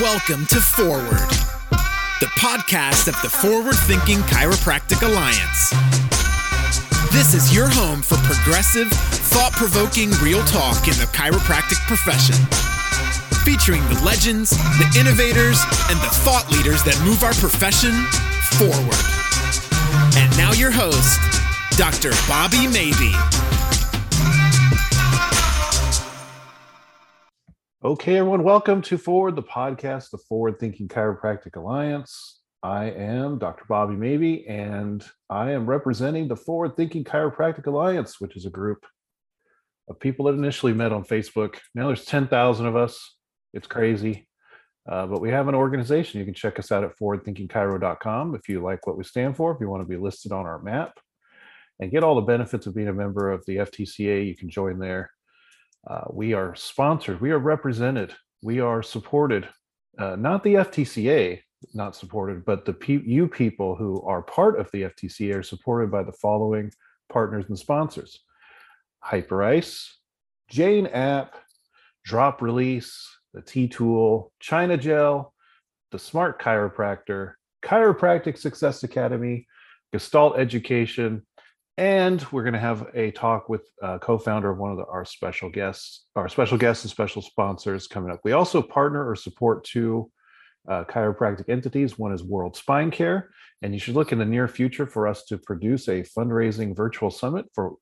Welcome to Forward, the podcast of the Forward Thinking Chiropractic Alliance. This is your home for progressive, thought provoking real talk in the chiropractic profession. Featuring the legends, the innovators, and the thought leaders that move our profession forward. And now, your host, Dr. Bobby Maybe. Okay, everyone, welcome to Forward, the podcast, the Forward Thinking Chiropractic Alliance. I am Dr. Bobby Maybe, and I am representing the Forward Thinking Chiropractic Alliance, which is a group of people that initially met on Facebook. Now there's 10,000 of us. It's crazy. Uh, but we have an organization. You can check us out at forwardthinkingchiro.com if you like what we stand for, if you want to be listed on our map and get all the benefits of being a member of the FTCA, you can join there. Uh, we are sponsored, we are represented, we are supported. Uh, not the FTCA, not supported, but the pe- you people who are part of the FTCA are supported by the following partners and sponsors Hyperice, Jane App, Drop Release, the T Tool, China Gel, the Smart Chiropractor, Chiropractic Success Academy, Gestalt Education, and we're going to have a talk with uh, co-founder of one of the, our special guests our special guests and special sponsors coming up. We also partner or support two uh, chiropractic entities. One is world spine care and you should look in the near future for us to produce a fundraising virtual summit for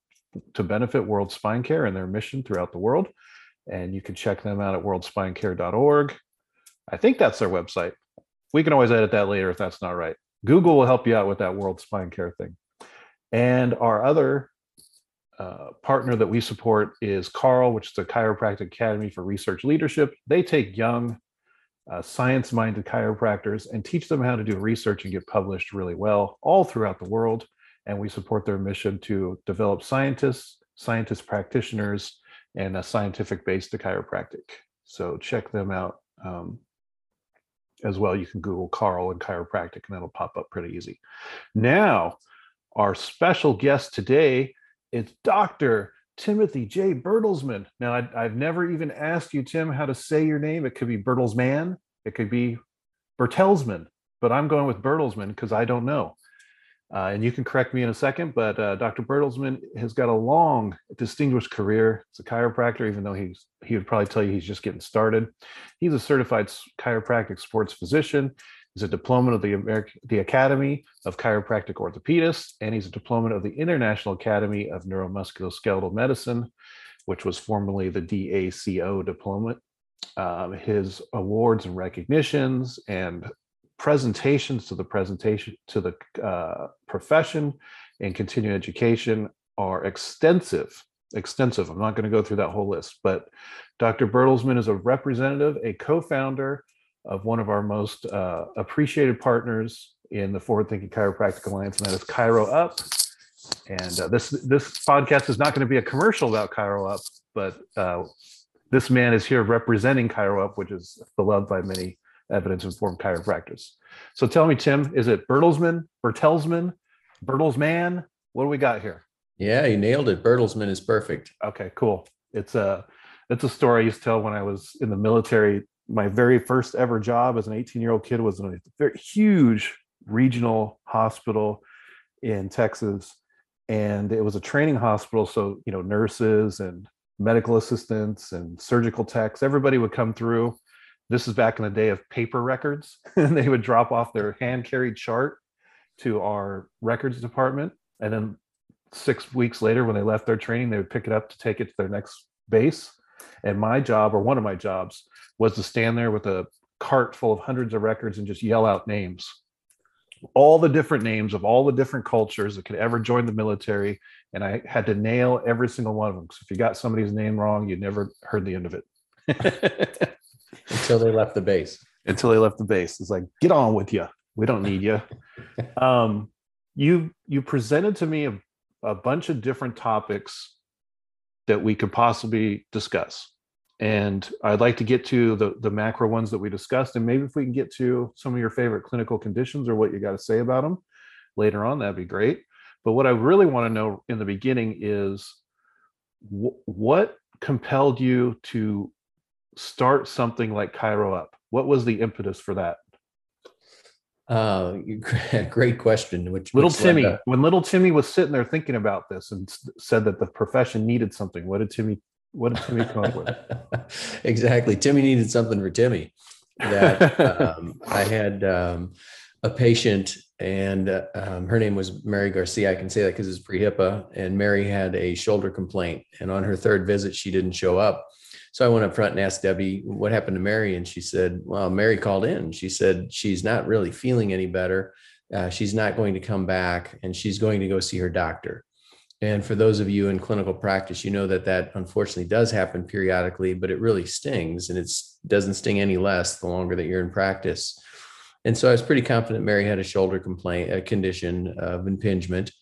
to benefit world spine care and their mission throughout the world. And you can check them out at worldspinecare.org i think that's their website. We can always edit that later if that's not right. Google will help you out with that world spine care thing and our other uh, partner that we support is Carl, which is the Chiropractic Academy for Research Leadership. They take young, uh, science minded chiropractors and teach them how to do research and get published really well all throughout the world. And we support their mission to develop scientists, scientist practitioners, and a scientific base to chiropractic. So check them out um, as well. You can Google Carl and chiropractic, and that'll pop up pretty easy. Now, our special guest today is Dr. Timothy J. Bertelsman. Now, I, have never even asked you, Tim, how to say your name. It could be Bertelsman, it could be Bertelsman, but I'm going with Bertelsman because I don't know. Uh, and you can correct me in a second, but uh, Dr. Bertelsman has got a long, distinguished career. He's a chiropractor, even though he's he would probably tell you he's just getting started. He's a certified chiropractic sports physician. He's a diploma of the American, the Academy of Chiropractic Orthopedists, and he's a diploma of the International Academy of Neuromusculoskeletal Medicine, which was formerly the DACO diploma. Um, his awards and recognitions and presentations to the presentation to the uh, profession and continuing education are extensive extensive i'm not going to go through that whole list but dr bertelsman is a representative a co-founder of one of our most uh, appreciated partners in the Forward Thinking Chiropractic Alliance, and that is Chiro Up. And uh, this this podcast is not going to be a commercial about Chiro Up, but uh, this man is here representing Chiro Up, which is beloved by many evidence-informed chiropractors. So tell me, Tim, is it Bertelsman, Bertelsman, Bertelsman? What do we got here? Yeah, you nailed it. Bertelsman is perfect. Okay, cool. It's a it's a story I used to tell when I was in the military my very first ever job as an 18 year old kid was in a very huge regional hospital in Texas. And it was a training hospital. So, you know, nurses and medical assistants and surgical techs, everybody would come through. This is back in the day of paper records. and they would drop off their hand carried chart to our records department. And then six weeks later, when they left their training, they would pick it up to take it to their next base. And my job, or one of my jobs, was to stand there with a cart full of hundreds of records and just yell out names. All the different names of all the different cultures that could ever join the military and i had to nail every single one of them so if you got somebody's name wrong you never heard the end of it. Until they left the base. Until they left the base. It's like get on with you we don't need you um, you you presented to me a, a bunch of different topics that we could possibly discuss and I'd like to get to the, the macro ones that we discussed. And maybe if we can get to some of your favorite clinical conditions or what you got to say about them later on, that'd be great. But what I really want to know in the beginning is what compelled you to start something like Chiro Up? What was the impetus for that? Uh, great question. Which little which Timmy, when little Timmy was sitting there thinking about this and said that the profession needed something, what did Timmy? What did Timmy come up with? exactly, Timmy needed something for Timmy. That um, I had um, a patient, and uh, um, her name was Mary Garcia. I can say that because it's pre HIPAA. And Mary had a shoulder complaint, and on her third visit, she didn't show up. So I went up front and asked Debbie what happened to Mary, and she said, "Well, Mary called in. She said she's not really feeling any better. Uh, she's not going to come back, and she's going to go see her doctor." And for those of you in clinical practice, you know that that unfortunately does happen periodically, but it really stings, and it doesn't sting any less the longer that you're in practice. And so I was pretty confident Mary had a shoulder complaint, a condition of impingement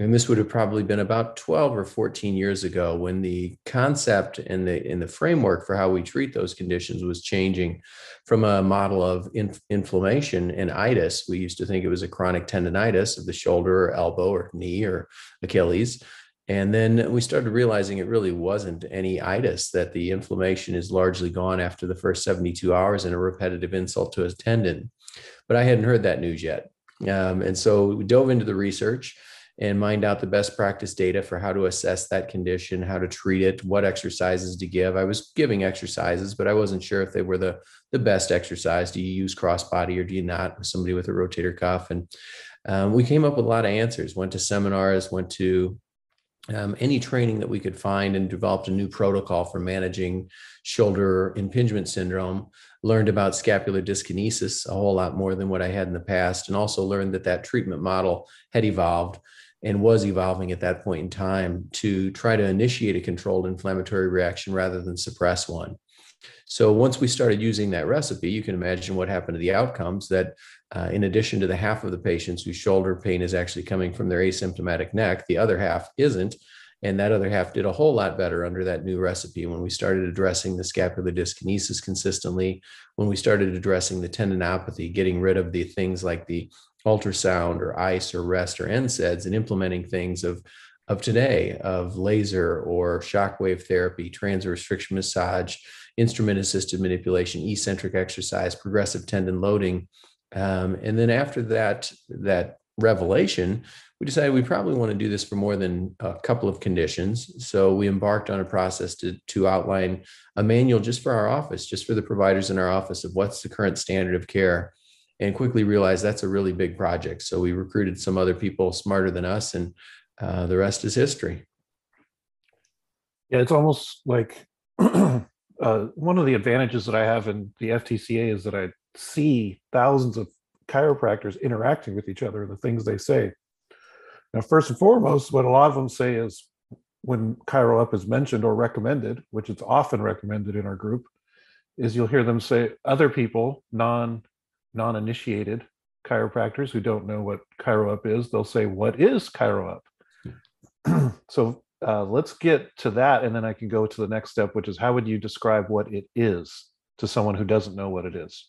and this would have probably been about 12 or 14 years ago when the concept and the in the framework for how we treat those conditions was changing from a model of inf- inflammation and itis. We used to think it was a chronic tendonitis of the shoulder or elbow or knee or achilles. And then we started realizing it really wasn't any itis that the inflammation is largely gone after the first 72 hours and a repetitive insult to a tendon. But i hadn't heard that news yet. Um, and so we dove into the research and mined out the best practice data for how to assess that condition, how to treat it, what exercises to give. I was giving exercises, but I wasn't sure if they were the, the best exercise. Do you use crossbody or do you not with somebody with a rotator cuff? And um, we came up with a lot of answers, went to seminars, went to um, any training that we could find and developed a new protocol for managing shoulder impingement syndrome learned about scapular dyskinesis a whole lot more than what i had in the past and also learned that that treatment model had evolved and was evolving at that point in time to try to initiate a controlled inflammatory reaction rather than suppress one. So once we started using that recipe, you can imagine what happened to the outcomes that uh, in addition to the half of the patients whose shoulder pain is actually coming from their asymptomatic neck, the other half isn't. And that other half did a whole lot better under that new recipe when we started addressing the scapular dyskinesis consistently, when we started addressing the tendinopathy, getting rid of the things like the ultrasound or ice or rest or NSAIDs and implementing things of of today of laser or shockwave therapy, transverse friction massage, instrument assisted manipulation, eccentric exercise, progressive tendon loading. Um, and then after that, that revelation, we decided we probably want to do this for more than a couple of conditions. So we embarked on a process to, to outline a manual just for our office, just for the providers in our office of what's the current standard of care and quickly realized that's a really big project. So we recruited some other people smarter than us, and uh, the rest is history. Yeah, it's almost like uh, one of the advantages that I have in the FTCA is that I see thousands of chiropractors interacting with each other, the things they say. Now, first and foremost, what a lot of them say is when Chiro Up is mentioned or recommended, which it's often recommended in our group, is you'll hear them say other people, non non-initiated chiropractors who don't know what Chiro Up is, they'll say, "What is Chiro Up?" so uh, let's get to that, and then I can go to the next step, which is how would you describe what it is to someone who doesn't know what it is?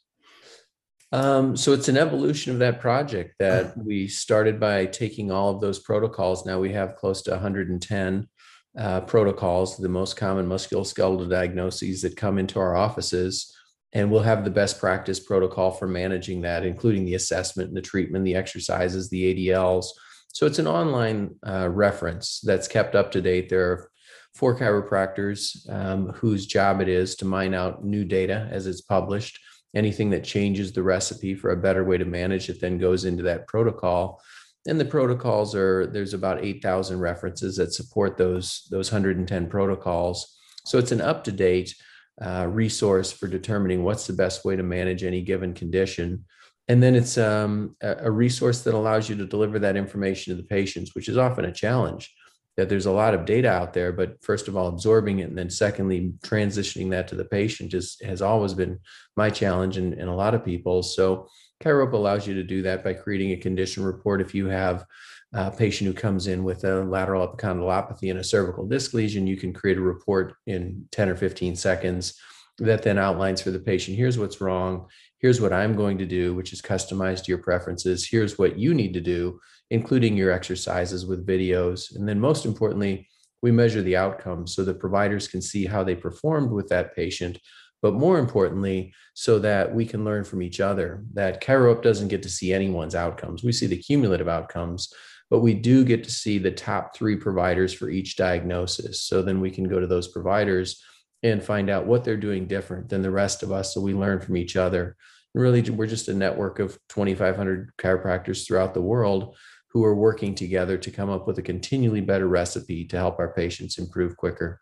Um, so it's an evolution of that project that we started by taking all of those protocols. Now we have close to 110 uh, protocols, the most common musculoskeletal diagnoses that come into our offices. And we'll have the best practice protocol for managing that including the assessment and the treatment the exercises the adls so it's an online uh, reference that's kept up to date. There are four chiropractors um, whose job it is to mine out new data as it's published anything that changes the recipe for a better way to manage it then goes into that protocol and the protocols are there's about 8000 references that support those those 110 protocols so it's an up to date uh, resource for determining what's the best way to manage any given condition. And then it's um, a resource that allows you to deliver that information to the patients, which is often a challenge. That there's a lot of data out there, but first of all, absorbing it, and then secondly, transitioning that to the patient is has always been my challenge and, and a lot of people. So Chiro allows you to do that by creating a condition report. If you have a patient who comes in with a lateral epicondylopathy and a cervical disc lesion, you can create a report in 10 or 15 seconds that then outlines for the patient here's what's wrong, here's what I'm going to do, which is customized to your preferences, here's what you need to do, including your exercises with videos. And then, most importantly, we measure the outcomes so the providers can see how they performed with that patient but more importantly, so that we can learn from each other. That ChiroUp doesn't get to see anyone's outcomes. We see the cumulative outcomes, but we do get to see the top three providers for each diagnosis. So then we can go to those providers and find out what they're doing different than the rest of us. So we learn from each other. Really, we're just a network of 2,500 chiropractors throughout the world who are working together to come up with a continually better recipe to help our patients improve quicker.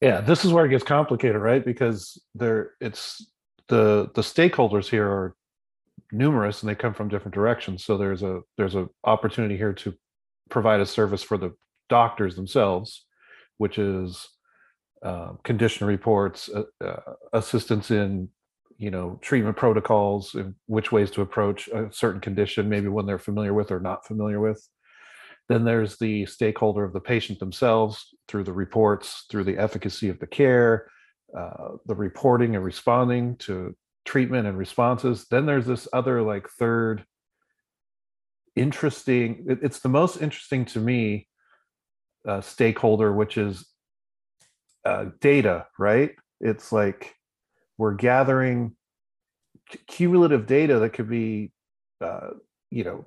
Yeah, this is where it gets complicated, right? Because there it's the the stakeholders here are numerous and they come from different directions. So there's a there's an opportunity here to provide a service for the doctors themselves, which is uh, condition reports, uh, uh, assistance in you know treatment protocols, which ways to approach a certain condition, maybe one they're familiar with or not familiar with. Then there's the stakeholder of the patient themselves through the reports, through the efficacy of the care, uh, the reporting and responding to treatment and responses. Then there's this other like third interesting, it, it's the most interesting to me uh, stakeholder, which is uh, data, right? It's like we're gathering cumulative data that could be, uh, you know,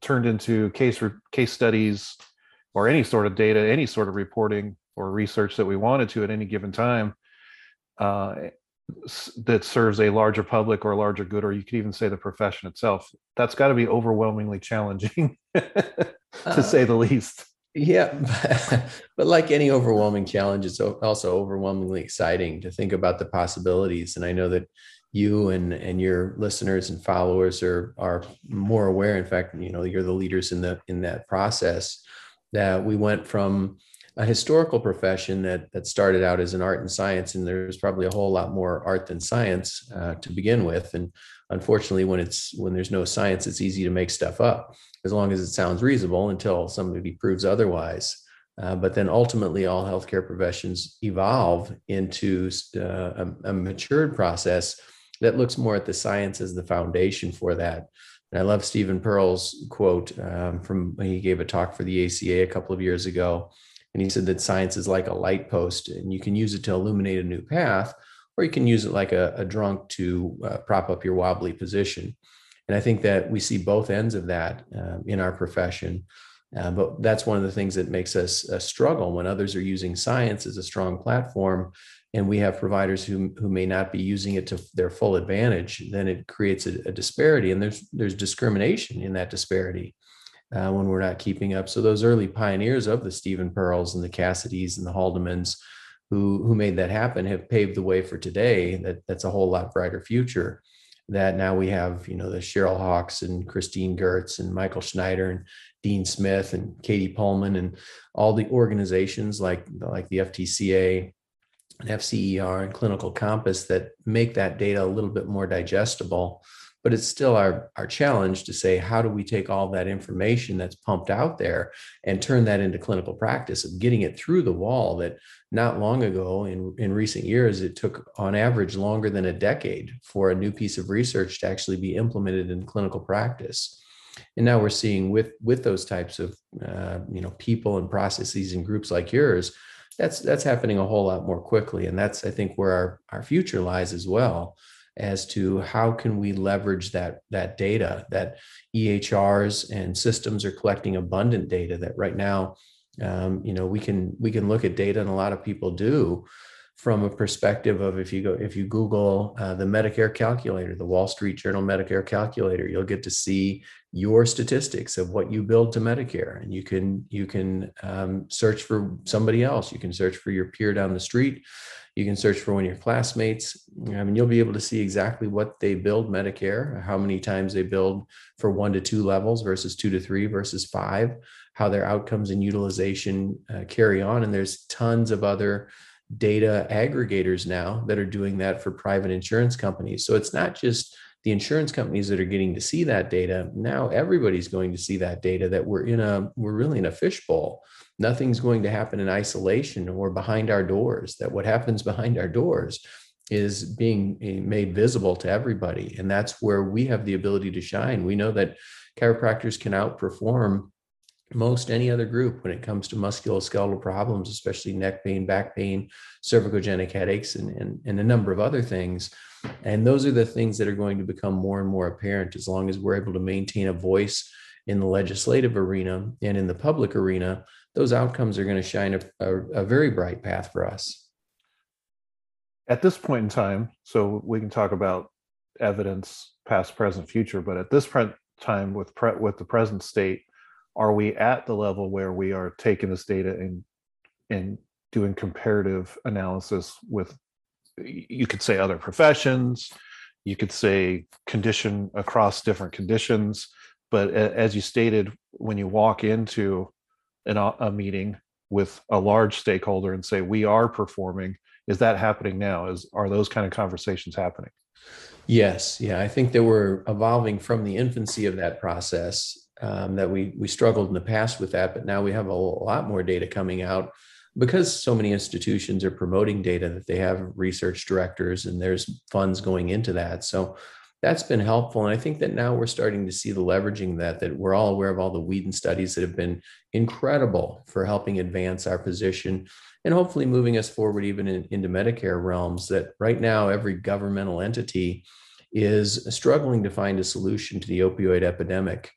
turned into case re- case studies or any sort of data, any sort of reporting or research that we wanted to at any given time uh, that serves a larger public or a larger good, or you could even say the profession itself. That's got to be overwhelmingly challenging, to uh, say the least. Yeah, but like any overwhelming challenge, it's also overwhelmingly exciting to think about the possibilities. And I know that you and and your listeners and followers are are more aware in fact you know you're the leaders in the in that process that we went from a historical profession that that started out as an art and science and there's probably a whole lot more art than science uh, to begin with and unfortunately when it's when there's no science it's easy to make stuff up as long as it sounds reasonable until somebody proves otherwise uh, but then ultimately all healthcare professions evolve into uh, a, a matured process that looks more at the science as the foundation for that. And I love Stephen Perle's quote um, from he gave a talk for the ACA a couple of years ago. And he said that science is like a light post, and you can use it to illuminate a new path, or you can use it like a, a drunk to uh, prop up your wobbly position. And I think that we see both ends of that uh, in our profession. Uh, but that's one of the things that makes us uh, struggle when others are using science as a strong platform and we have providers who, who may not be using it to their full advantage, then it creates a, a disparity, and there's there's discrimination in that disparity uh, when we're not keeping up. So those early pioneers of the Stephen Perles and the Cassidys and the Haldemans, who who made that happen, have paved the way for today. That that's a whole lot brighter future. That now we have, you know, the Cheryl Hawks and Christine Goertz and Michael Schneider and Dean Smith and Katie Pohlman and all the organizations like like the FTCA and FCER and Clinical Compass that make that data a little bit more digestible. But it's still our, our challenge to say, how do we take all that information that's pumped out there and turn that into clinical practice of getting it through the wall that not long ago in, in recent years, it took on average longer than a decade for a new piece of research to actually be implemented in clinical practice. And now we're seeing with, with those types of uh, you know people and processes and groups like yours, that's that's happening a whole lot more quickly and that's i think where our, our future lies as well as to how can we leverage that that data that ehrs and systems are collecting abundant data that right now um, you know we can we can look at data and a lot of people do from a perspective of if you go if you google uh, the medicare calculator the wall street journal medicare calculator you'll get to see your statistics of what you billed to medicare. And you can you can um, search for somebody else. You can search for your peer down the street you can search for one of your classmates mean you'll be able to see exactly what they billed medicare how many times they billed for one to two levels versus two to three versus five how their outcomes and utilization uh, carry on and there's tons of other data aggregators now that are doing that for private insurance companies. So it's not just the insurance companies that are getting to see that data. Now everybody's going to see that data that we're in a we're really in a fishbowl. Nothing's going to happen in isolation or behind our doors. That what happens behind our doors is being eh, made visible to everybody. And that's where we have the ability to shine. We know that chiropractors can outperform most any other group when it comes to musculoskeletal problems, especially neck pain, back pain, cervicogenic headaches, and, and, and a number of other things. And those are the things that are going to become more and more apparent as long as we're able to maintain a voice in the legislative arena and in the public arena. Those outcomes are going to shine a, a, a very bright path for us. At this point in time, so we can talk about evidence, past, present, future, but at this point time with pre- with the present state, are we at the level where we are taking this data and and doing comparative analysis with you could say other professions you could say condition across different conditions but as you stated when you walk into an, a meeting with a large stakeholder and say we are performing is that happening now is are those kind of conversations happening yes yeah i think that we're evolving from the infancy of that process um, that we we struggled in the past with that, but now we have a lot more data coming out because so many institutions are promoting data that they have research directors and there's funds going into that. So that's been helpful. And I think that now we're starting to see the leveraging that, that we're all aware of all the Whedon studies that have been incredible for helping advance our position and hopefully moving us forward even in, into Medicare realms that right now every governmental entity is struggling to find a solution to the opioid epidemic.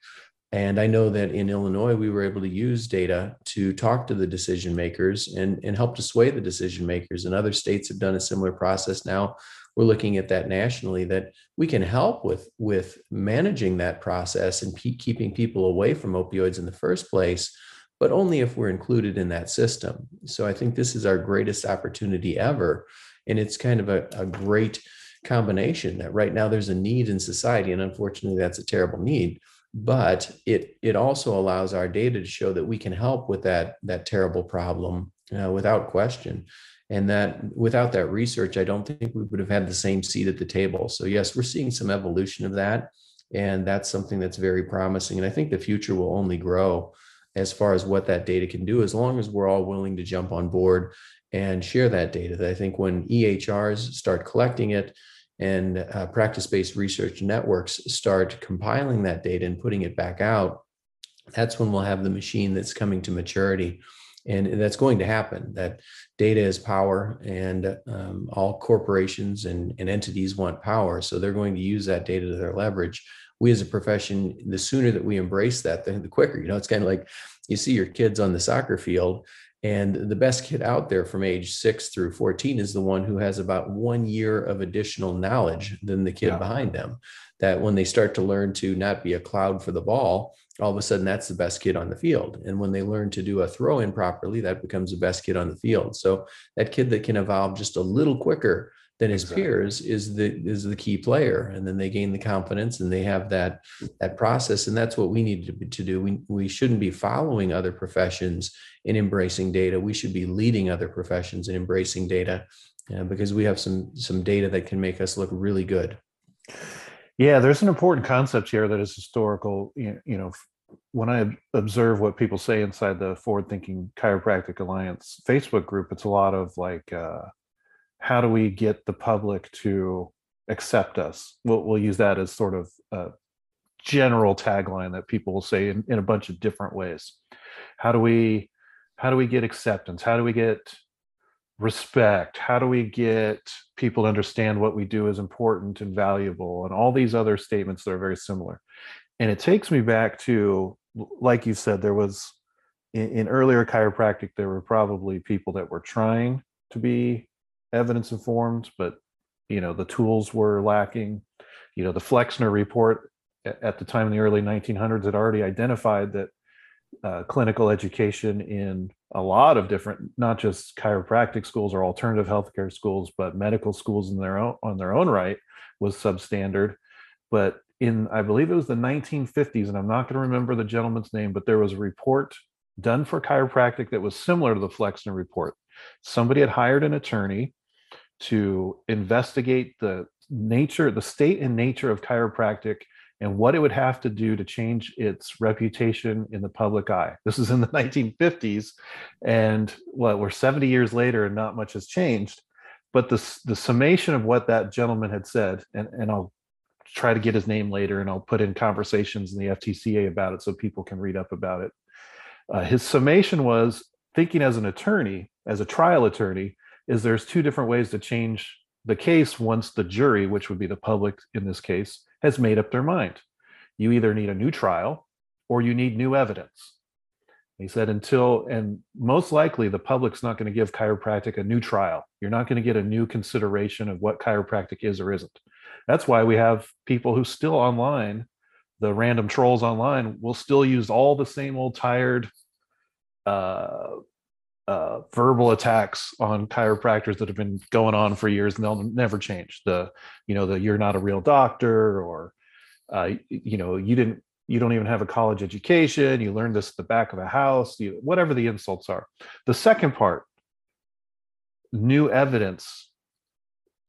And I know that in Illinois, we were able to use data to talk to the decision makers and, and help to sway the decision makers. And other states have done a similar process now. We're looking at that nationally that we can help with, with managing that process and pe- keeping people away from opioids in the first place, but only if we're included in that system. So I think this is our greatest opportunity ever. And it's kind of a, a great combination that right now there's a need in society. And unfortunately, that's a terrible need but it it also allows our data to show that we can help with that that terrible problem uh, without question and that without that research i don't think we would have had the same seat at the table. So yes we're seeing some evolution of that and that's something that's very promising. And i think the future will only grow as far as what that data can do as long as we're all willing to jump on board and share that data. That i think when ehrs start collecting it and uh, practice-based research networks start compiling that data and putting it back out that's when we'll have the machine that's coming to maturity. And that's going to happen that data is power and um, all corporations and, and entities want power so they're going to use that data to their leverage we as a profession the sooner that we embrace that the, the quicker you know it's kind of like you see your kids on the soccer field and the best kid out there from age six through 14 is the one who has about one year of additional knowledge than the kid yeah. behind them. That when they start to learn to not be a cloud for the ball, all of a sudden that's the best kid on the field. And when they learn to do a throw in properly, that becomes the best kid on the field. So that kid that can evolve just a little quicker than his exactly. peers is the is the key player and then they gain the confidence and they have that that process and that's what we need to, to do we, we shouldn't be following other professions in embracing data we should be leading other professions in embracing data uh, because we have some some data that can make us look really good yeah there's an important concept here that is historical you know when I observe what people say inside the Forward Thinking Chiropractic Alliance Facebook group, it's a lot of like, uh, how do we get the public to accept us? We'll, we'll use that as sort of a general tagline that people will say in, in a bunch of different ways. How do we how do we get acceptance? How do we get respect? How do we get people to understand what we do is important and valuable? And all these other statements that are very similar. And it takes me back to, like you said, there was in, in earlier chiropractic, there were probably people that were trying to be evidence informed, but you know the tools were lacking. You know the Flexner report at the time in the early 1900s had already identified that uh, clinical education in a lot of different, not just chiropractic schools or alternative healthcare schools, but medical schools in their own on their own right was substandard. But in I believe it was the 1950s, and I'm not going to remember the gentleman's name, but there was a report done for chiropractic that was similar to the Flexner report. Somebody had hired an attorney to investigate the nature, the state and nature of chiropractic and what it would have to do to change its reputation in the public eye. This is in the 1950s, and what we're 70 years later, and not much has changed. But the the summation of what that gentleman had said, and, and I'll try to get his name later, and I'll put in conversations in the FTCA about it so people can read up about it. Uh, his summation was thinking as an attorney, as a trial attorney, is there's two different ways to change the case once the jury, which would be the public in this case, has made up their mind. You either need a new trial or you need new evidence. He said, until, and most likely the public's not going to give chiropractic a new trial. You're not going to get a new consideration of what chiropractic is or isn't. That's why we have people who still online, the random trolls online, will still use all the same old tired uh, uh, verbal attacks on chiropractors that have been going on for years and they'll never change. The, you know, the you're not a real doctor or, uh, you know, you didn't you don't even have a college education you learned this at the back of a house you, whatever the insults are the second part new evidence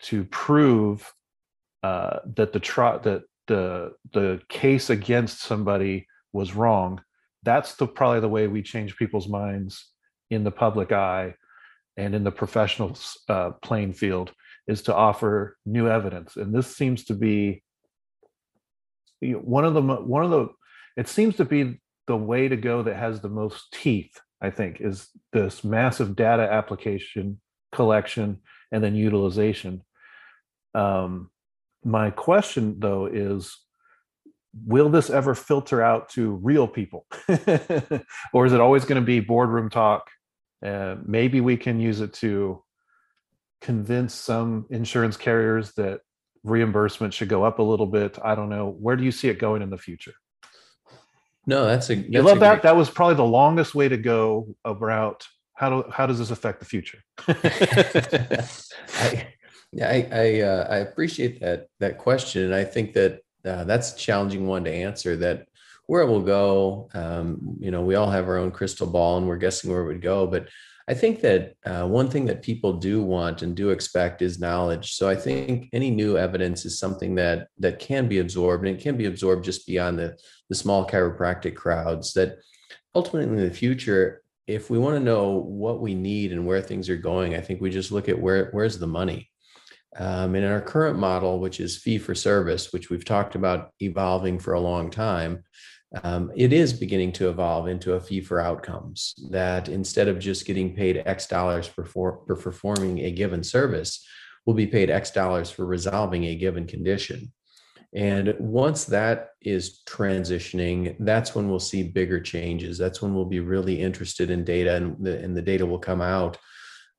to prove uh, that the tr- that the the case against somebody was wrong that's the probably the way we change people's minds in the public eye and in the professional uh, playing field is to offer new evidence. And this seems to be one of the one of the it seems to be the way to go that has the most teeth i think is this massive data application collection and then utilization. Um, my question though is will this ever filter out to real people? Or is it always going to be boardroom talk uh, maybe we can use it to convince some insurance carriers that reimbursement should go up a little bit. I don't know. Where do you see it going in the future? No, that's a. That's you love that. Great... That was probably the longest way to go about how do how does this affect the future? I I I, uh, I, appreciate that that question, and I think that uh, that's a challenging one to answer. That where it will go, um, you know, we all have our own crystal ball, and we're guessing where it would go, but I think that uh, one thing that people do want and do expect is knowledge. So I think any new evidence is something that that can be absorbed, and it can be absorbed just beyond the the small chiropractic crowds. That ultimately in the future, if we want to know what we need and where things are going, I think we just look at where where's the money. Um, and in our current model, which is fee for service, which we've talked about evolving for a long time, um, it is beginning to evolve into a fee for outcomes that instead of just getting paid X dollars for, for, for performing a given service, will be paid X dollars for resolving a given condition. And once that is transitioning, that's when we'll see bigger changes. That's when we'll be really interested in data and the, and the data will come out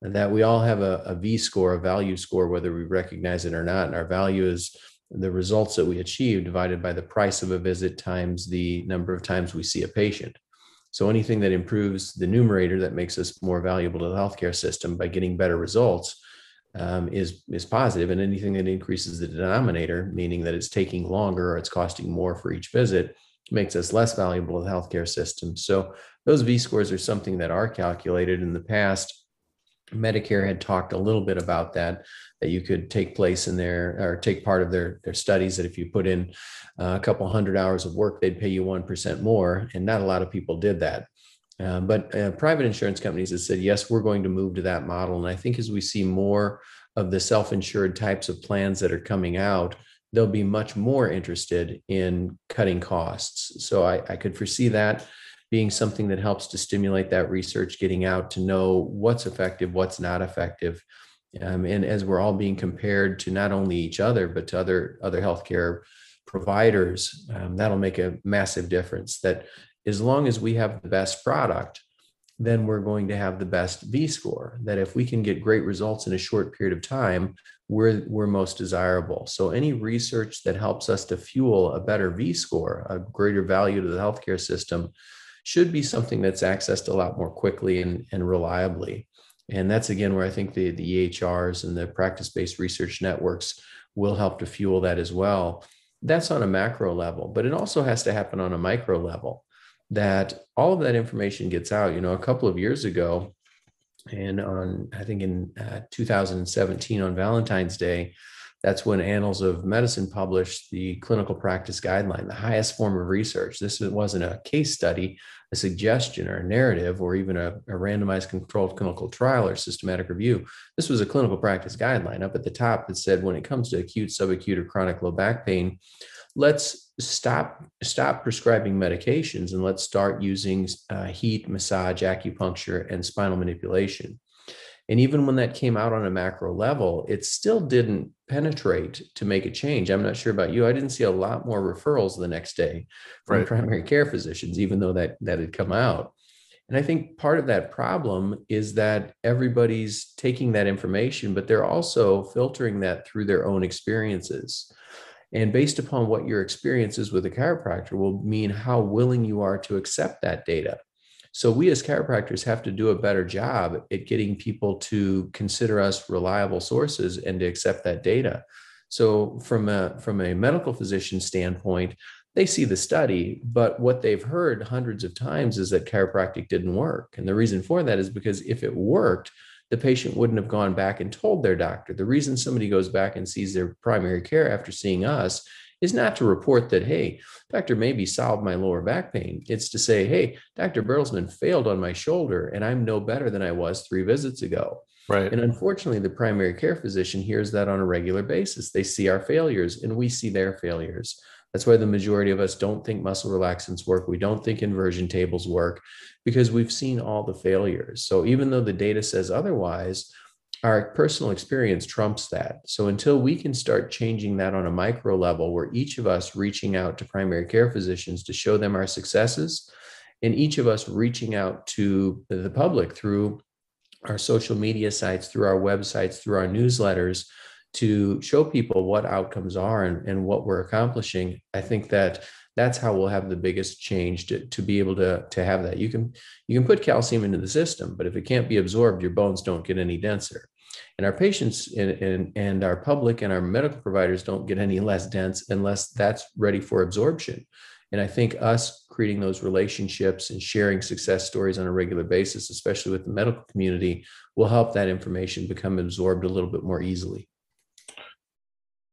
that we all have a, a V score, a value score, whether we recognize it or not. And our value is the results that we achieve divided by the price of a visit times the number of times we see a patient. So anything that improves the numerator that makes us more valuable to the healthcare system by getting better results um, is is positive, and anything that increases the denominator, meaning that it's taking longer or it's costing more for each visit, makes us less valuable to the healthcare system. So those V scores are something that are calculated in the past. Medicare had talked a little bit about that, that you could take place in their or take part of their their studies. That if you put in uh, a couple hundred hours of work, they'd pay you one percent more, and not a lot of people did that. Uh, but uh, private insurance companies have said yes, we're going to move to that model, and I think as we see more of the self-insured types of plans that are coming out, they'll be much more interested in cutting costs. So I, I could foresee that being something that helps to stimulate that research, getting out to know what's effective, what's not effective. Um, and as we're all being compared to not only each other, but to other, other healthcare providers, um, that'll make a massive difference. That as long as we have the best product, then we're going to have the best V score. That if we can get great results in a short period of time, we're, we're most desirable. So, any research that helps us to fuel a better V score, a greater value to the healthcare system, should be something that's accessed a lot more quickly and, and reliably. And that's again where I think the, the EHRs and the practice based research networks will help to fuel that as well. That's on a macro level, but it also has to happen on a micro level that all of that information gets out. You know, a couple of years ago, and on, I think in uh, 2017 on Valentine's Day, that's when Annals of Medicine published the clinical practice guideline, the highest form of research. This wasn't a case study, a suggestion or a narrative, or even a, a, randomized controlled clinical trial or systematic review. This was a clinical practice guideline up at the top that said when it comes to acute, subacute, or chronic low back pain, let's stop stop prescribing medications and let's start using uh, heat massage acupuncture and spinal manipulation and even when that came out on a macro level it still didn't penetrate to make a change i'm not sure about you i didn't see a lot more referrals the next day from right. primary care physicians even though that that had come out and I think part of that problem is that everybody's taking that information, but they're also filtering that through their own experiences. And based upon what your experiences with a chiropractor will mean how willing you are to accept that data. So, we as chiropractors have to do a better job at getting people to consider us reliable sources and to accept that data. So, from a, from a medical physician standpoint, they see the study, but what they've heard hundreds of times is that chiropractic didn't work. And the reason for that is because if it worked, the patient wouldn't have gone back and told their doctor. The reason somebody goes back and sees their primary care after seeing us is not to report that, hey, Dr. Maybe solved my lower back pain. It's to say, hey, Dr. Bertelsman failed on my shoulder and I'm no better than I was three visits ago. Right. And unfortunately, the primary care physician hears that on a regular basis. They see our failures and we see their failures. That's why the majority of us don't think muscle relaxants work. We don't think inversion tables work because we've seen all the failures. So even though the data says otherwise, our personal experience trumps that. So until we can start changing that on a micro level, where each of us reaching out to primary care physicians to show them our successes, and each of us reaching out to the public through our social media sites, through our websites, through our newsletters, to show people what outcomes are and, and what we're accomplishing, I think that that's how we'll have the biggest change to, to be able to, to have that. You can you can put calcium into the system, but if it can't be absorbed, your bones don't get any denser. And our patients and, and, and our public and our medical providers don't get any less dense unless that's ready for absorption. And I think us creating those relationships and sharing success stories on a regular basis, especially with the medical community, will help that information become absorbed a little bit more easily.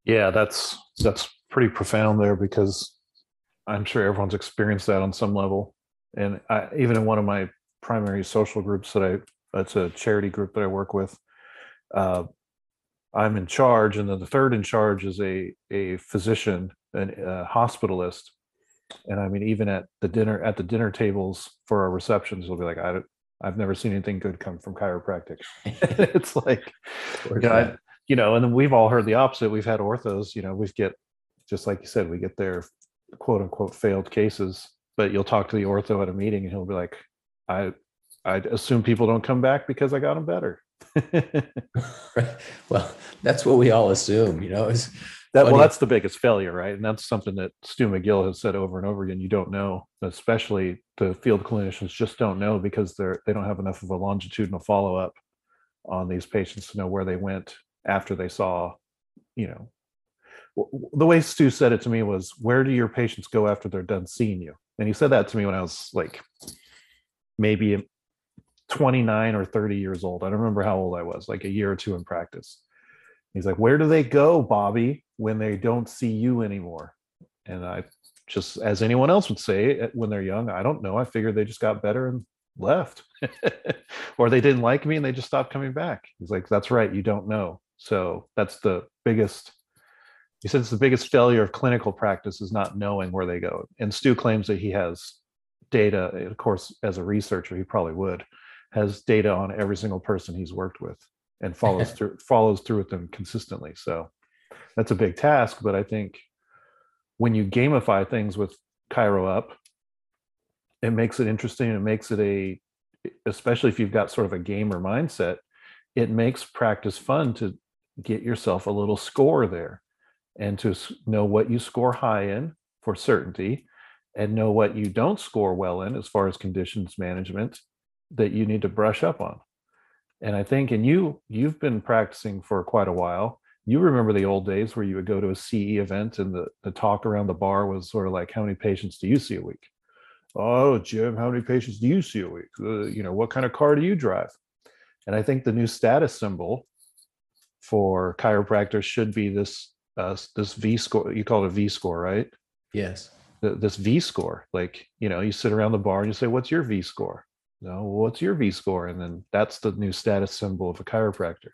Yeah, that's that's pretty profound there because I'm sure everyone's experienced that on some level. And I, even in one of my primary social groups that I, that's a charity group that I work with, uh, I'm in charge, and then the third in charge is a a physician, an, a hospitalist. And I mean, even at the dinner at the dinner tables for our receptions, they'll be like, I, I've never seen anything good come from chiropractic. it's like, you know, I, you know, and then we've all heard the opposite. We've had orthos, you know, we get just like you said, we get their quote unquote failed cases, but you'll talk to the ortho at a meeting and he'll be like, I I assume people don't come back because I got them better. well, that's what we all assume, you know. Is that well, that's the biggest failure, right? And that's something that Stu McGill has said over and over again. You don't know, especially the field clinicians just don't know because they're they don't have enough of a longitudinal follow up on these patients to know where they went after they saw, you know, the way Stu said it to me was, "Where do your patients go after they're done seeing you?" And he said that to me when I was like maybe 29 or 30 years old. I don't remember how old I was, like a year or two in practice. He's like, "Where do they go, Bobby, when they don't see you anymore?" And I just, as anyone else would say, eh, when they're young, I don't know. I figured they just got better and left, or they didn't like me and they just stopped coming back. He's like, "That's right. You don't know." So that's the biggest. He says the biggest failure of clinical practice is not knowing where they go. And Stu claims that he has data. Of course, as a researcher, he probably would has data on every single person he's worked with and follows through follows through with them consistently. So that's a big task, but I think when you gamify things with Chiro Up, it makes it interesting. It makes it a, especially if you've got sort of a gamer mindset, it makes practice fun to get yourself a little score there and to know what you score high in for certainty and know what you don't score well in as far as conditions management that you need to brush up on. And i think and you you've been practicing for quite a while. You remember the old days where you would go to a ce event and the, the talk around the bar was sort of like how many patients do you see a week? Oh jim how many patients do you see a week? Uh, you know what kind of car do you drive? And i think the new status symbol for chiropractors should be this uh, this V score. You call it a V score, right? Yes. The, this V score, like you know, you sit around the bar and you say, "What's your V score?" No, what's your V score? And then that's the new status symbol of a chiropractor.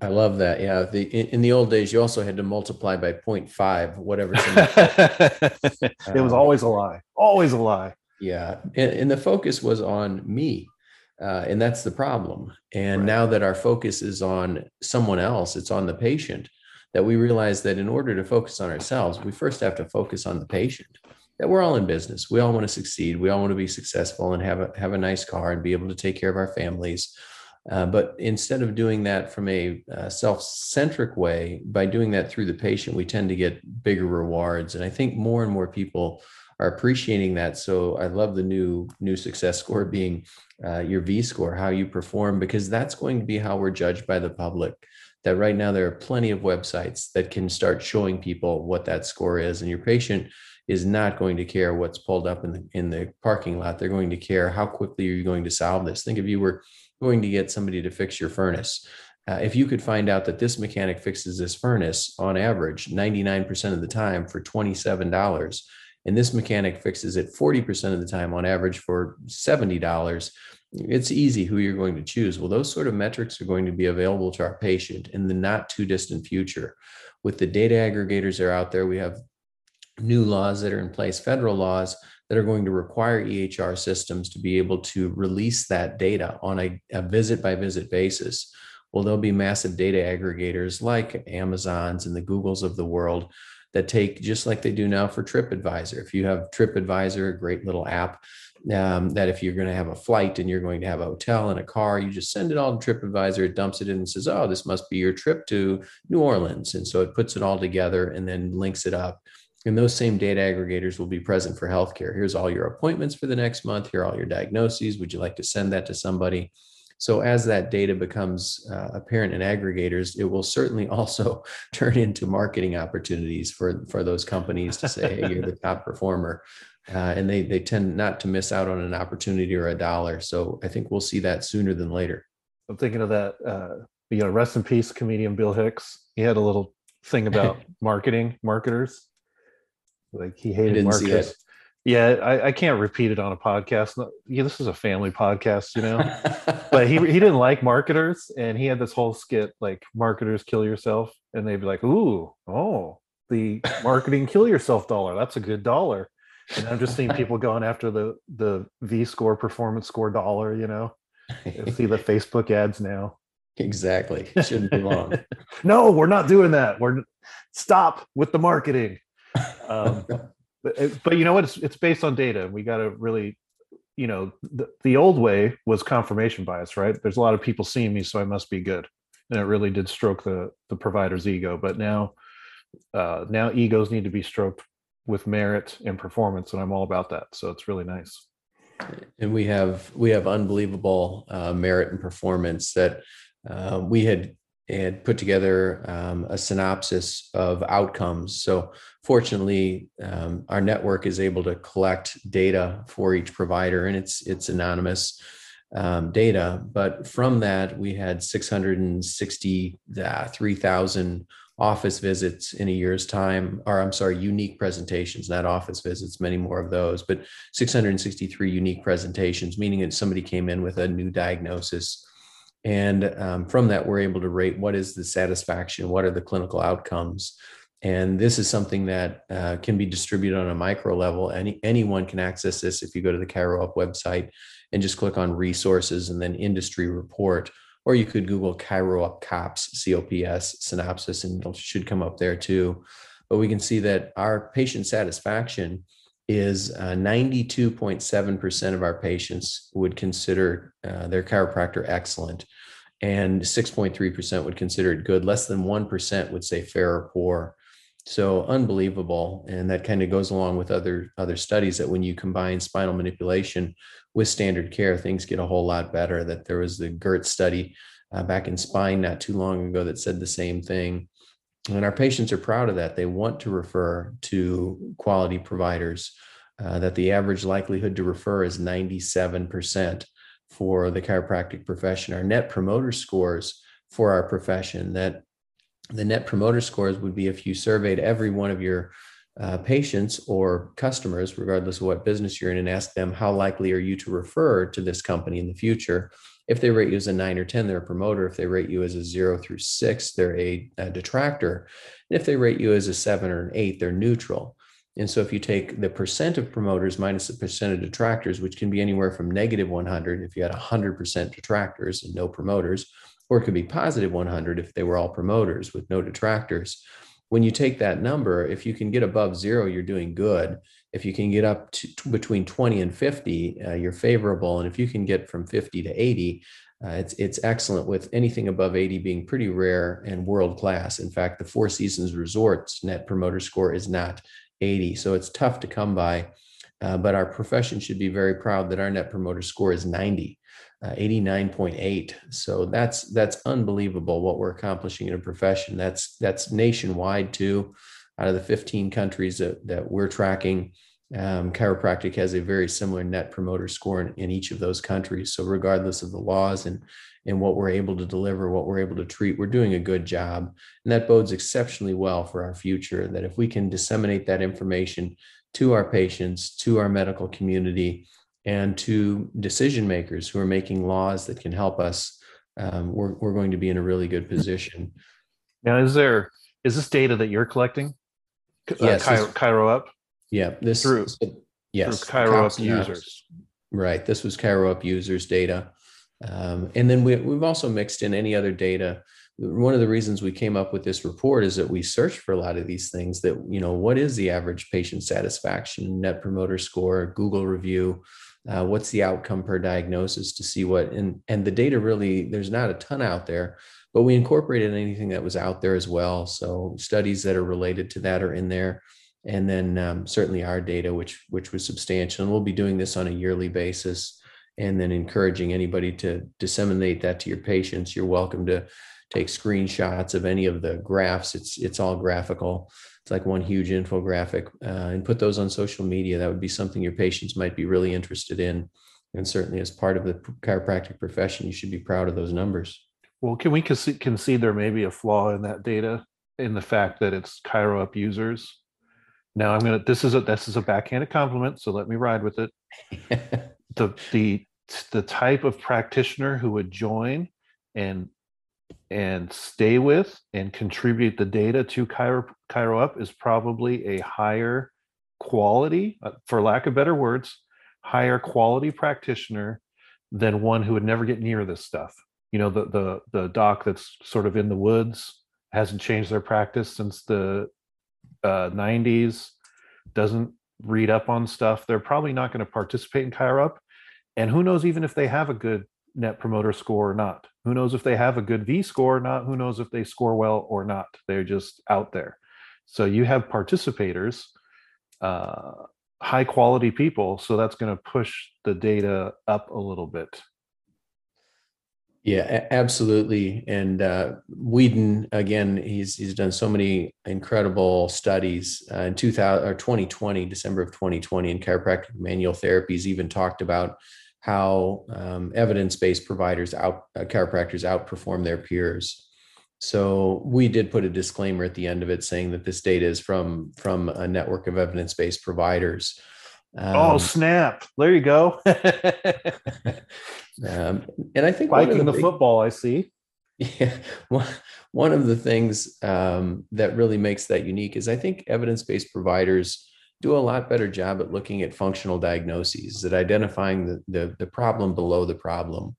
I love that. Yeah. The in, in, the old days, you also had to multiply by 0.5, whatever. it was always a lie. Always a lie. Yeah. And, and the focus was on me. Uh, and that's the problem. And right. now that our focus is on someone else, it's on the patient, that we realize that in order to focus on ourselves, we first have to focus on the patient. That we're all in business. We all want to succeed. We all want to be successful and have a have a nice car and be able to take care of our families. Uh, but instead of doing that from a uh, self-centric way, by doing that through the patient, we tend to get bigger rewards. And I think more and more people are appreciating that. So I love the new new success score being uh, your V score, how you perform, because that's going to be how we're judged by the public. That right now there are plenty of websites that can start showing people what that score is, and your patient is not going to care what's pulled up in the in the parking lot. They're going to care how quickly are you going to solve this. Think if you were going to get somebody to fix your furnace. Uh, if you could find out that this mechanic fixes this furnace on average 99% of the time for $27 and this mechanic fixes it 40% of the time on average for $70 it's easy who you're going to choose. Well those sort of metrics are going to be available to our patient in the not too distant future. With the data aggregators that are out there we have new laws that are in place federal laws that are going to require ehr systems to be able to release that data on a, a visit by visit basis. Well there'll be massive data aggregators like amazons and the googles of the world that take just like they do now for TripAdvisor. If you have TripAdvisor, a great little app um, that if you're going to have a flight and you're going to have a hotel and a car, you just send it all to TripAdvisor. It dumps it in and says, "Oh, this must be your trip to New Orleans," and so it puts it all together and then links it up. And those same data aggregators will be present for healthcare. Here's all your appointments for the next month. Here are all your diagnoses. Would you like to send that to somebody? So as that data becomes uh, apparent in aggregators, it will certainly also turn into marketing opportunities for for those companies to say, "Hey, you're the top performer," uh, and they they tend not to miss out on an opportunity or a dollar. So I think we'll see that sooner than later. I'm thinking of that. Uh, you know, rest in peace, comedian Bill Hicks. He had a little thing about marketing marketers. Like he hated marketers. Yeah, I, I, can't repeat it on a podcast. Yeah, this is a family podcast, you know. but he he didn't like marketers, and he had this whole skit like "marketers kill yourself," and they'd be like, "Ooh, oh, the marketing kill yourself dollar. That's a good dollar." And I'm just seeing people going after the the V score performance score dollar. You know, see the Facebook ads now. Exactly. Shouldn't be long. no, we're not doing that. We're stop with the marketing. Um, but, uh, but you know what? It's, it's based on data. We got to really, you know, the, the old way was confirmation bias, right? There's a lot of people seeing me, so I must be good, and it really did stroke the the provider's ego. But now, uh, now egos need to be stroked with merit and performance, and I'm all about that. So it's really nice. And we have we have unbelievable uh, merit and performance that uh, we had had put together um, a synopsis of outcomes. So, fortunately, um, our network is able to collect data for each provider, and it's it's anonymous um, data. But from that, we had 663,000 office visits in a year's time, or I'm sorry, unique presentations, not office visits, many more of those, but 663 unique presentations, meaning that somebody came in with a new diagnosis and um, from that, we're able to rate what is the satisfaction, what are the clinical outcomes. And this is something that uh, can be distributed on a micro level. Any, anyone can access this if you go to the ChiroUp website and just click on resources and then industry report. Or you could Google ChiroUp COPS, COPS synopsis, and it should come up there too. But we can see that our patient satisfaction is uh, 92.7% of our patients would consider uh, their chiropractor excellent, and 6.3% would consider it good. Less than 1% would say fair or poor. So unbelievable, and that kind of goes along with other other studies that when you combine spinal manipulation with standard care, things get a whole lot better. That there was the Goertz study uh, back in spine not too long ago that said the same thing and our patients are proud of that. They want to refer to quality providers. Uh, that the average likelihood to refer is 97% for the chiropractic profession. Our net promoter scores for our profession, that the net promoter scores would be if you surveyed every one of your uh, patients or customers, regardless of what business you're in, and ask them how likely are you to refer to this company in the future. If they rate you as a nine or 10, they're a promoter. If they rate you as a zero through six, they're a, a detractor. And if they rate you as a seven or an eight, they're neutral. And so if you take the percent of promoters minus the percent of detractors, which can be anywhere from negative 100 if you had 100% detractors and no promoters, or it could be positive 100 if they were all promoters with no detractors. When you take that number, if you can get above zero, you're doing good. If you can get up to between 20 and 50, uh, you're favorable. And if you can get from 50 to 80, uh, it's it's excellent with anything above 80 being pretty rare and world class. In fact, the Four Seasons Resorts net promoter score is not 80. So it's tough to come by. Uh, but our profession should be very proud that our net promoter score is 90, uh, 89.8. So that's that's unbelievable what we're accomplishing in a profession. That's that's nationwide too. Out of the 15 countries that, that we're tracking, um, chiropractic has a very similar net promoter score in, in each of those countries. So regardless of the laws and and what we're able to deliver, what we're able to treat, we're doing a good job. And that bodes exceptionally well for our future. That if we can disseminate that information to our patients, to our medical community, and to decision makers who are making laws that can help us, um, we're, we're going to be in a really good position. Now, is there is this data that you're collecting? Uh, Yes, Chiro, this- Chiro up Yeah, this Through- yes, through Chiro up Cops users. Right. This was Chiro Up users data. Um, and then we, we've also mixed in any other data. One of the reasons we came up with this report is that we searched for a lot of these things that, you know, what is the average patient satisfaction, net promoter score, Google review, uh, what's the outcome per diagnosis to see what, and, and the data really, there's not a ton out there, but we incorporated anything that was out there as well. So studies that are related to that are in there and then um, certainly our data, which which was substantial. And we'll be doing this on a yearly basis, and then encouraging anybody to disseminate that to your patients. You're welcome to take screenshots of any of the graphs. It's it's all graphical. It's like one huge infographic, uh, and put those on social media. That would be something your patients might be really interested in. And certainly, as part of the chiropractic profession, you should be proud of those numbers. Well, can we concede, there may be a flaw in that data in the fact that it's Chiro up users? Now I'm gonna. This is a this is a backhanded compliment, so let me ride with it. the the the type of practitioner who would join and and stay with and contribute the data to Chiro, Chiro Up is probably a higher quality, uh, for lack of better words, higher quality practitioner than one who would never get near this stuff. You know, the the the doc that's sort of in the woods hasn't changed their practice since the uh, 90s, doesn't read up on stuff. They're probably not going to participate in Chiro Up. And who knows even if they have a good net promoter score or not? Who knows if they have a good V score or not? Who knows if they score well or not? They're just out there. So you have participators, uh, high quality people. So that's going to push the data up a little bit. Yeah, absolutely. And uh, Whedon, again, he's he's done so many incredible studies. Uh, in 2000 or 2020, December of 2020, in chiropractic manual therapies, even talked about how um, evidence-based providers out uh, chiropractors outperform their peers. So we did put a disclaimer at the end of it saying that this data is from from a network of evidence-based providers. oh Um, snap! There you go. um, and I think Biking the big- football, I see. Yeah, one, one of the things um, that really makes that unique is I think evidence-based providers do a lot better job at looking at functional diagnoses, at identifying the, the, the problem below the problem.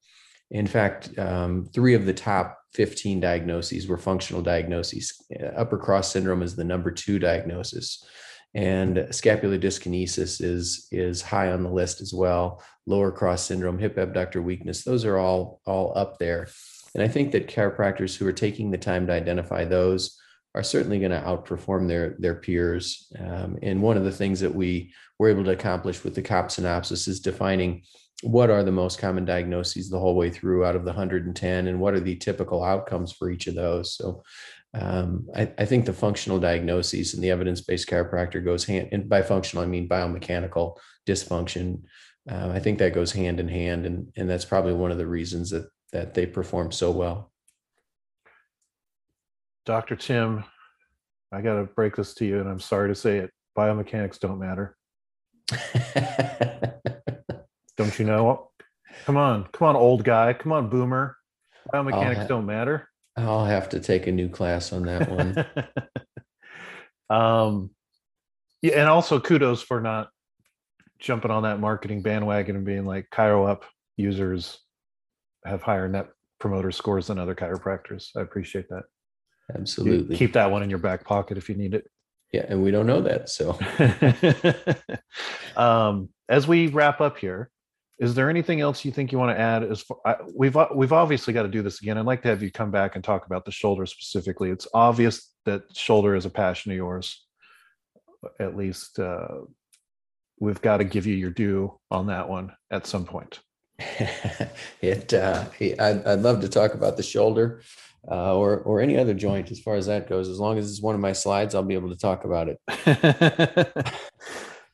In fact, um, three of the top 15 diagnoses were functional diagnoses. Uh, Upper cross syndrome is the number two diagnosis. And scapular dyskinesis is, is high on the list as well. Lower cross syndrome, hip abductor weakness, those are all, all up there. And I think that chiropractors who are taking the time to identify those are certainly going to outperform their their peers. Um, and one of the things that we were able to accomplish with the COP synopsis is defining what are the most common diagnoses the whole way through out of the 110 and what are the typical outcomes for each of those. So um, I, I think the functional diagnoses and the evidence-based chiropractor goes hand and by functional, I mean biomechanical dysfunction. Uh, I think that goes hand in hand. And, and that's probably one of the reasons that that they perform so well. Dr. Tim, I got to break this to you, and I'm sorry to say it. Biomechanics don't matter. Don't you know? Come on, come on, old guy. Come on, boomer. Biomechanics ha- don't matter. I'll have to take a new class on that one. um, yeah, and also kudos for not jumping on that marketing bandwagon and being like ChiroUp users have higher net promoter scores than other chiropractors. I appreciate that. You Absolutely. Keep that one in your back pocket if you need it. yeah, and we don't know that. So um, as we wrap up here, is there anything else you think you want to add? As far, I, we've we've obviously got to do this again. I'd like to have you come back and talk about the shoulder specifically. It's obvious that shoulder is a passion of yours. At least uh, we've got to give you your due on that one at some point. it uh, I'd, I'd love to talk about the shoulder uh, or or any other joint as far as that goes. As long as it's one of my slides, I'll be able to talk about it.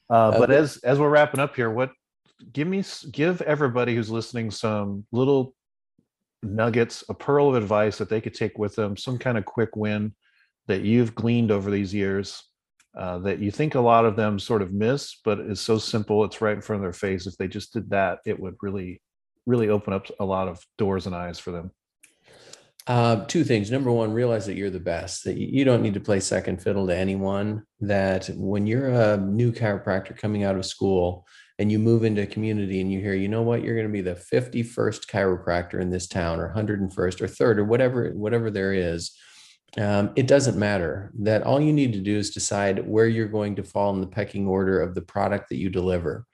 uh, but Okay. as as we're wrapping up here, what give me give everybody who's listening some little nuggets, a pearl of advice that they could take with them, some kind of quick win that you've gleaned over these years uh, that you think a lot of them sort of miss, but is so simple, it's right in front of their face. If they just did that, it would really, really open up a lot of doors and eyes for them. Uh, two things. Number one, realize that you're the best, that you don't need to play second fiddle to anyone. That when you're a new chiropractor coming out of school and you move into a community and you hear, you know what, you're going to be the 51st chiropractor in this town or 101st or third or whatever, whatever there is. Um, it doesn't matter that all you need to do is decide where you're going to fall in the pecking order of the product that you deliver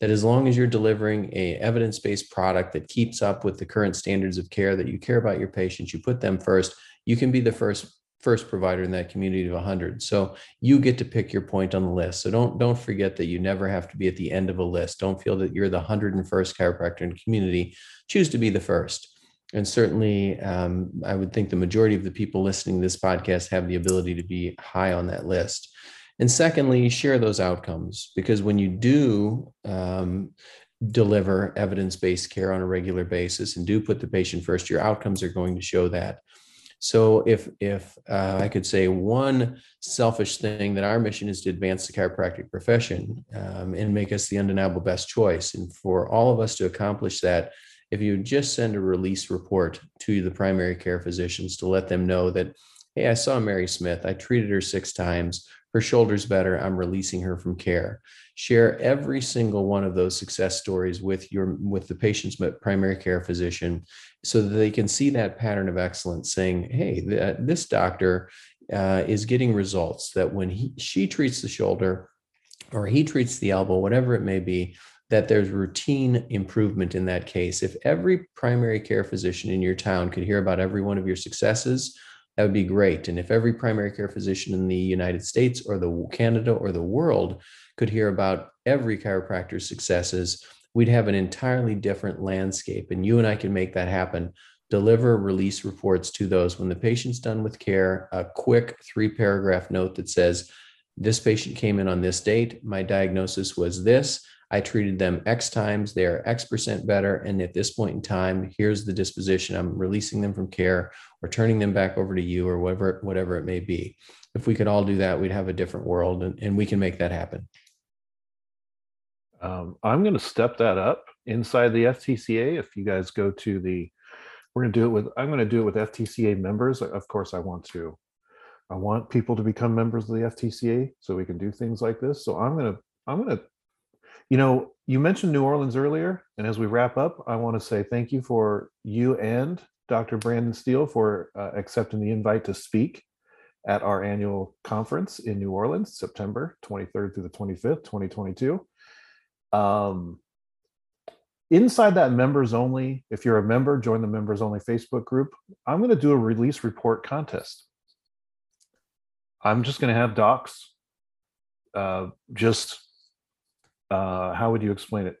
that as long as you're delivering a evidence-based product that keeps up with the current standards of care that you care about your patients you put them first you can be the first first provider in that community of 100 so you get to pick your point on the list. So don't don't forget that you never have to be at the end of a list. Don't feel that you're the 101st chiropractor in the community. Choose to be the first. And certainly um, i would think the majority of the people listening to this podcast have the ability to be high on that list and secondly, share those outcomes because when you do um, deliver evidence based care on a regular basis and do put the patient first, your outcomes are going to show that. So if if uh, I could say one selfish thing that our mission is to advance the chiropractic profession um, and make us the undeniable best choice, and for all of us to accomplish that, if you just send a release report to the primary care physicians to let them know that, hey, I saw Mary Smith, I treated her six times her shoulder's better i'm releasing her from care. Share every single one of those success stories with your with the patient's primary care physician so that they can see that pattern of excellence saying hey th- this doctor uh, is getting results that when he she treats the shoulder or he treats the elbow whatever it may be that there's routine improvement in that case. If every primary care physician in your town could hear about every one of your successes that would be great. And if every primary care physician in the United States or the Canada or the world could hear about every chiropractor's successes, we'd have an entirely different landscape. And you and I can make that happen. Deliver release reports to those when the patient's done with care, a quick three paragraph note that says, This patient came in on this date. My diagnosis was this. I treated them X times. They are X percent better. And at this point in time, here's the disposition. I'm releasing them from care or turning them back over to you or whatever, whatever it may be. If we could all do that, we'd have a different world and, and we can make that happen. Um, I'm going to step that up inside the FTCA. If you guys go to the, we're going to do it with, I'm going to do it with FTCA members. Of course, I want to, I want people to become members of the FTCA so we can do things like this. So I'm going to, I'm going to, you know, you mentioned New Orleans earlier. And as we wrap up, I want to say thank you for you and Dr. Brandon Steele for uh, accepting the invite to speak at our annual conference in New Orleans, September 23rd through the 25th, 2022 um, inside that members only if you're a member join the members only facebook group i'm going to do a release report contest i'm just going to have docs uh, just uh, how would you explain it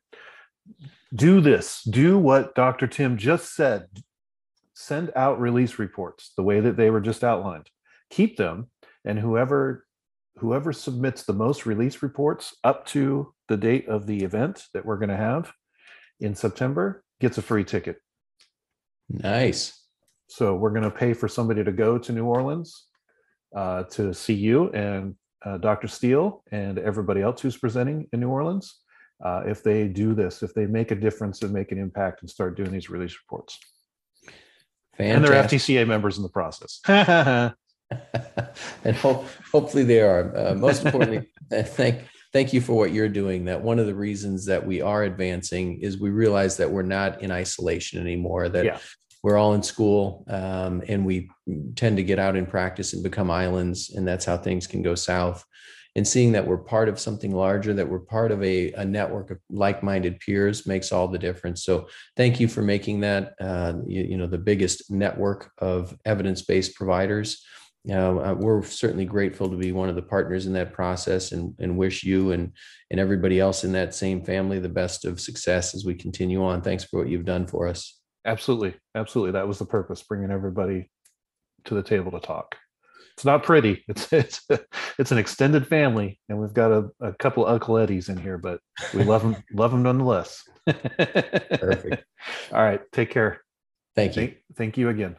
do this do what dr tim just said send out release reports the way that they were just outlined keep them and whoever whoever submits the most release reports up to the date of the event that we're going to have in September gets a free ticket. Nice. So we're going to pay for somebody to go to New Orleans uh, to see you and uh, Dr. Steele and everybody else who's presenting in New Orleans. uh, if they do this, if they make a difference and make an impact and start doing these release reports. Fantastic. And they're FTCA members in the process. and hope, hopefully they are. Uh, most importantly, thank thank you for what you're doing. That one of the reasons that we are advancing is we realize that we're not in isolation anymore. That Yeah. We're all in school um, and we tend to get out in practice and become islands, and that's how things can go south. And seeing that we're part of something larger, that we're part of a, a network of like-minded peers makes all the difference. So thank you for making that uh, you, you know the biggest network of evidence-based providers uh, we're certainly grateful to be one of the partners in that process and, and wish you and, and everybody else in that same family the best of success as we continue on. Thanks for what you've done for us. Absolutely. Absolutely. That was the purpose, bringing everybody to the table to talk. It's not pretty. It's it's it's an extended family, and we've got a, a couple of Uncle Eddies in here, but we love them love them nonetheless. Perfect. All right. Take care. Thank you. Thank, thank you again.